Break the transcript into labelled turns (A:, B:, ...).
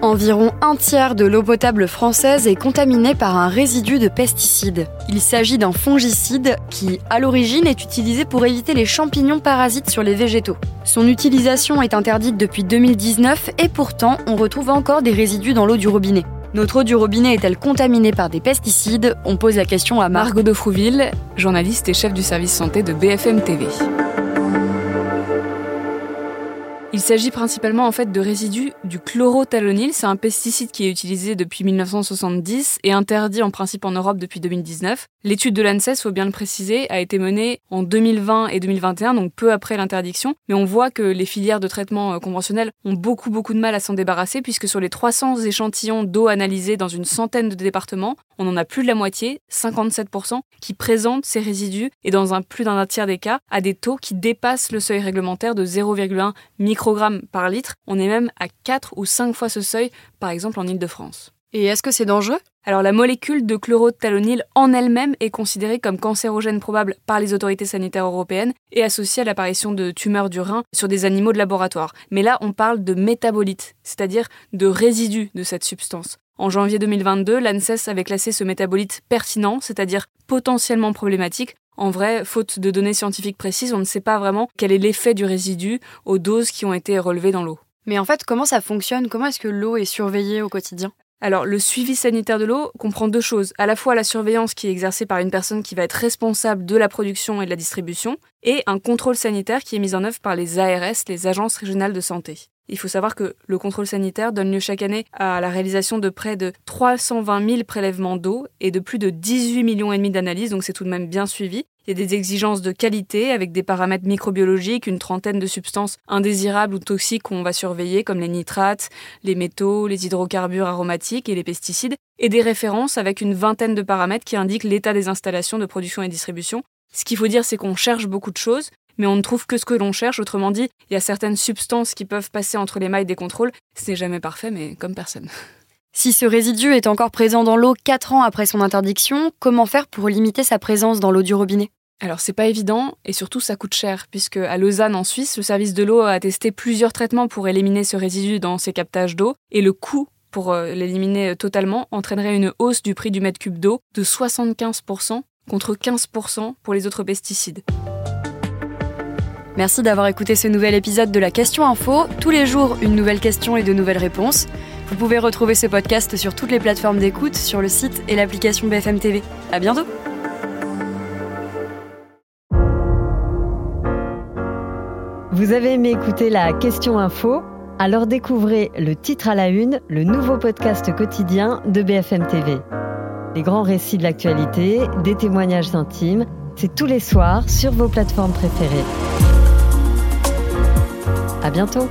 A: Environ un tiers de l'eau potable française est contaminée par un résidu de pesticides. Il s'agit d'un fongicide qui, à l'origine, est utilisé pour éviter les champignons parasites sur les végétaux. Son utilisation est interdite depuis 2019 et pourtant, on retrouve encore des résidus dans l'eau du robinet. Notre eau du robinet est-elle contaminée par des pesticides? On pose la question à
B: Margot de Frouville, journaliste et chef du service santé de BFM TV. Il s'agit principalement en fait de résidus du chlorothalonil. C'est un pesticide qui est utilisé depuis 1970 et interdit en principe en Europe depuis 2019. L'étude de l'ANSES, faut bien le préciser, a été menée en 2020 et 2021, donc peu après l'interdiction. Mais on voit que les filières de traitement euh, conventionnels ont beaucoup beaucoup de mal à s'en débarrasser puisque sur les 300 échantillons d'eau analysés dans une centaine de départements, on en a plus de la moitié, 57%, qui présentent ces résidus et dans un plus d'un tiers des cas à des taux qui dépassent le seuil réglementaire de 0,1 microgrammes par litre. On est même à 4 ou 5 fois ce seuil, par exemple en Ile-de-France.
A: Et est-ce que c'est dangereux?
B: Alors la molécule de chlorothalonil en elle-même est considérée comme cancérogène probable par les autorités sanitaires européennes et associée à l'apparition de tumeurs du rein sur des animaux de laboratoire. Mais là, on parle de métabolites, c'est-à-dire de résidus de cette substance. En janvier 2022, l'ANSES avait classé ce métabolite pertinent, c'est-à-dire potentiellement problématique. En vrai, faute de données scientifiques précises, on ne sait pas vraiment quel est l'effet du résidu aux doses qui ont été relevées dans l'eau.
A: Mais en fait, comment ça fonctionne? Comment est-ce que l'eau est surveillée au quotidien?
B: Alors, le suivi sanitaire de l'eau comprend deux choses. À la fois la surveillance qui est exercée par une personne qui va être responsable de la production et de la distribution, et un contrôle sanitaire qui est mis en œuvre par les ARS, les agences régionales de santé. Il faut savoir que le contrôle sanitaire donne lieu chaque année à la réalisation de près de 320 000 prélèvements d'eau et de plus de 18 millions et demi d'analyses, donc c'est tout de même bien suivi. Il y a des exigences de qualité avec des paramètres microbiologiques, une trentaine de substances indésirables ou toxiques qu'on va surveiller comme les nitrates, les métaux, les hydrocarbures aromatiques et les pesticides, et des références avec une vingtaine de paramètres qui indiquent l'état des installations de production et distribution. Ce qu'il faut dire, c'est qu'on cherche beaucoup de choses, mais on ne trouve que ce que l'on cherche. Autrement dit, il y a certaines substances qui peuvent passer entre les mailles des contrôles. Ce n'est jamais parfait, mais comme personne.
A: Si ce résidu est encore présent dans l'eau 4 ans après son interdiction, comment faire pour limiter sa présence dans l'eau du robinet?
B: Alors c'est pas évident et surtout ça coûte cher puisque à Lausanne en Suisse, le service de l'eau a testé plusieurs traitements pour éliminer ce résidu dans ses captages d'eau et le coût pour euh, l'éliminer totalement entraînerait une hausse du prix du mètre cube d'eau de 75% contre 15% pour les autres pesticides.
A: Merci d'avoir écouté ce nouvel épisode de la Question Info. Tous les jours, une nouvelle question et de nouvelles réponses. Vous pouvez retrouver ce podcast sur toutes les plateformes d'écoute, sur le site et l'application BFM TV. À bientôt!
C: Vous avez aimé écouter la Question Info? Alors découvrez le titre à la une, le nouveau podcast quotidien de BFM TV. Les grands récits de l'actualité, des témoignages intimes, c'est tous les soirs sur vos plateformes préférées. À bientôt!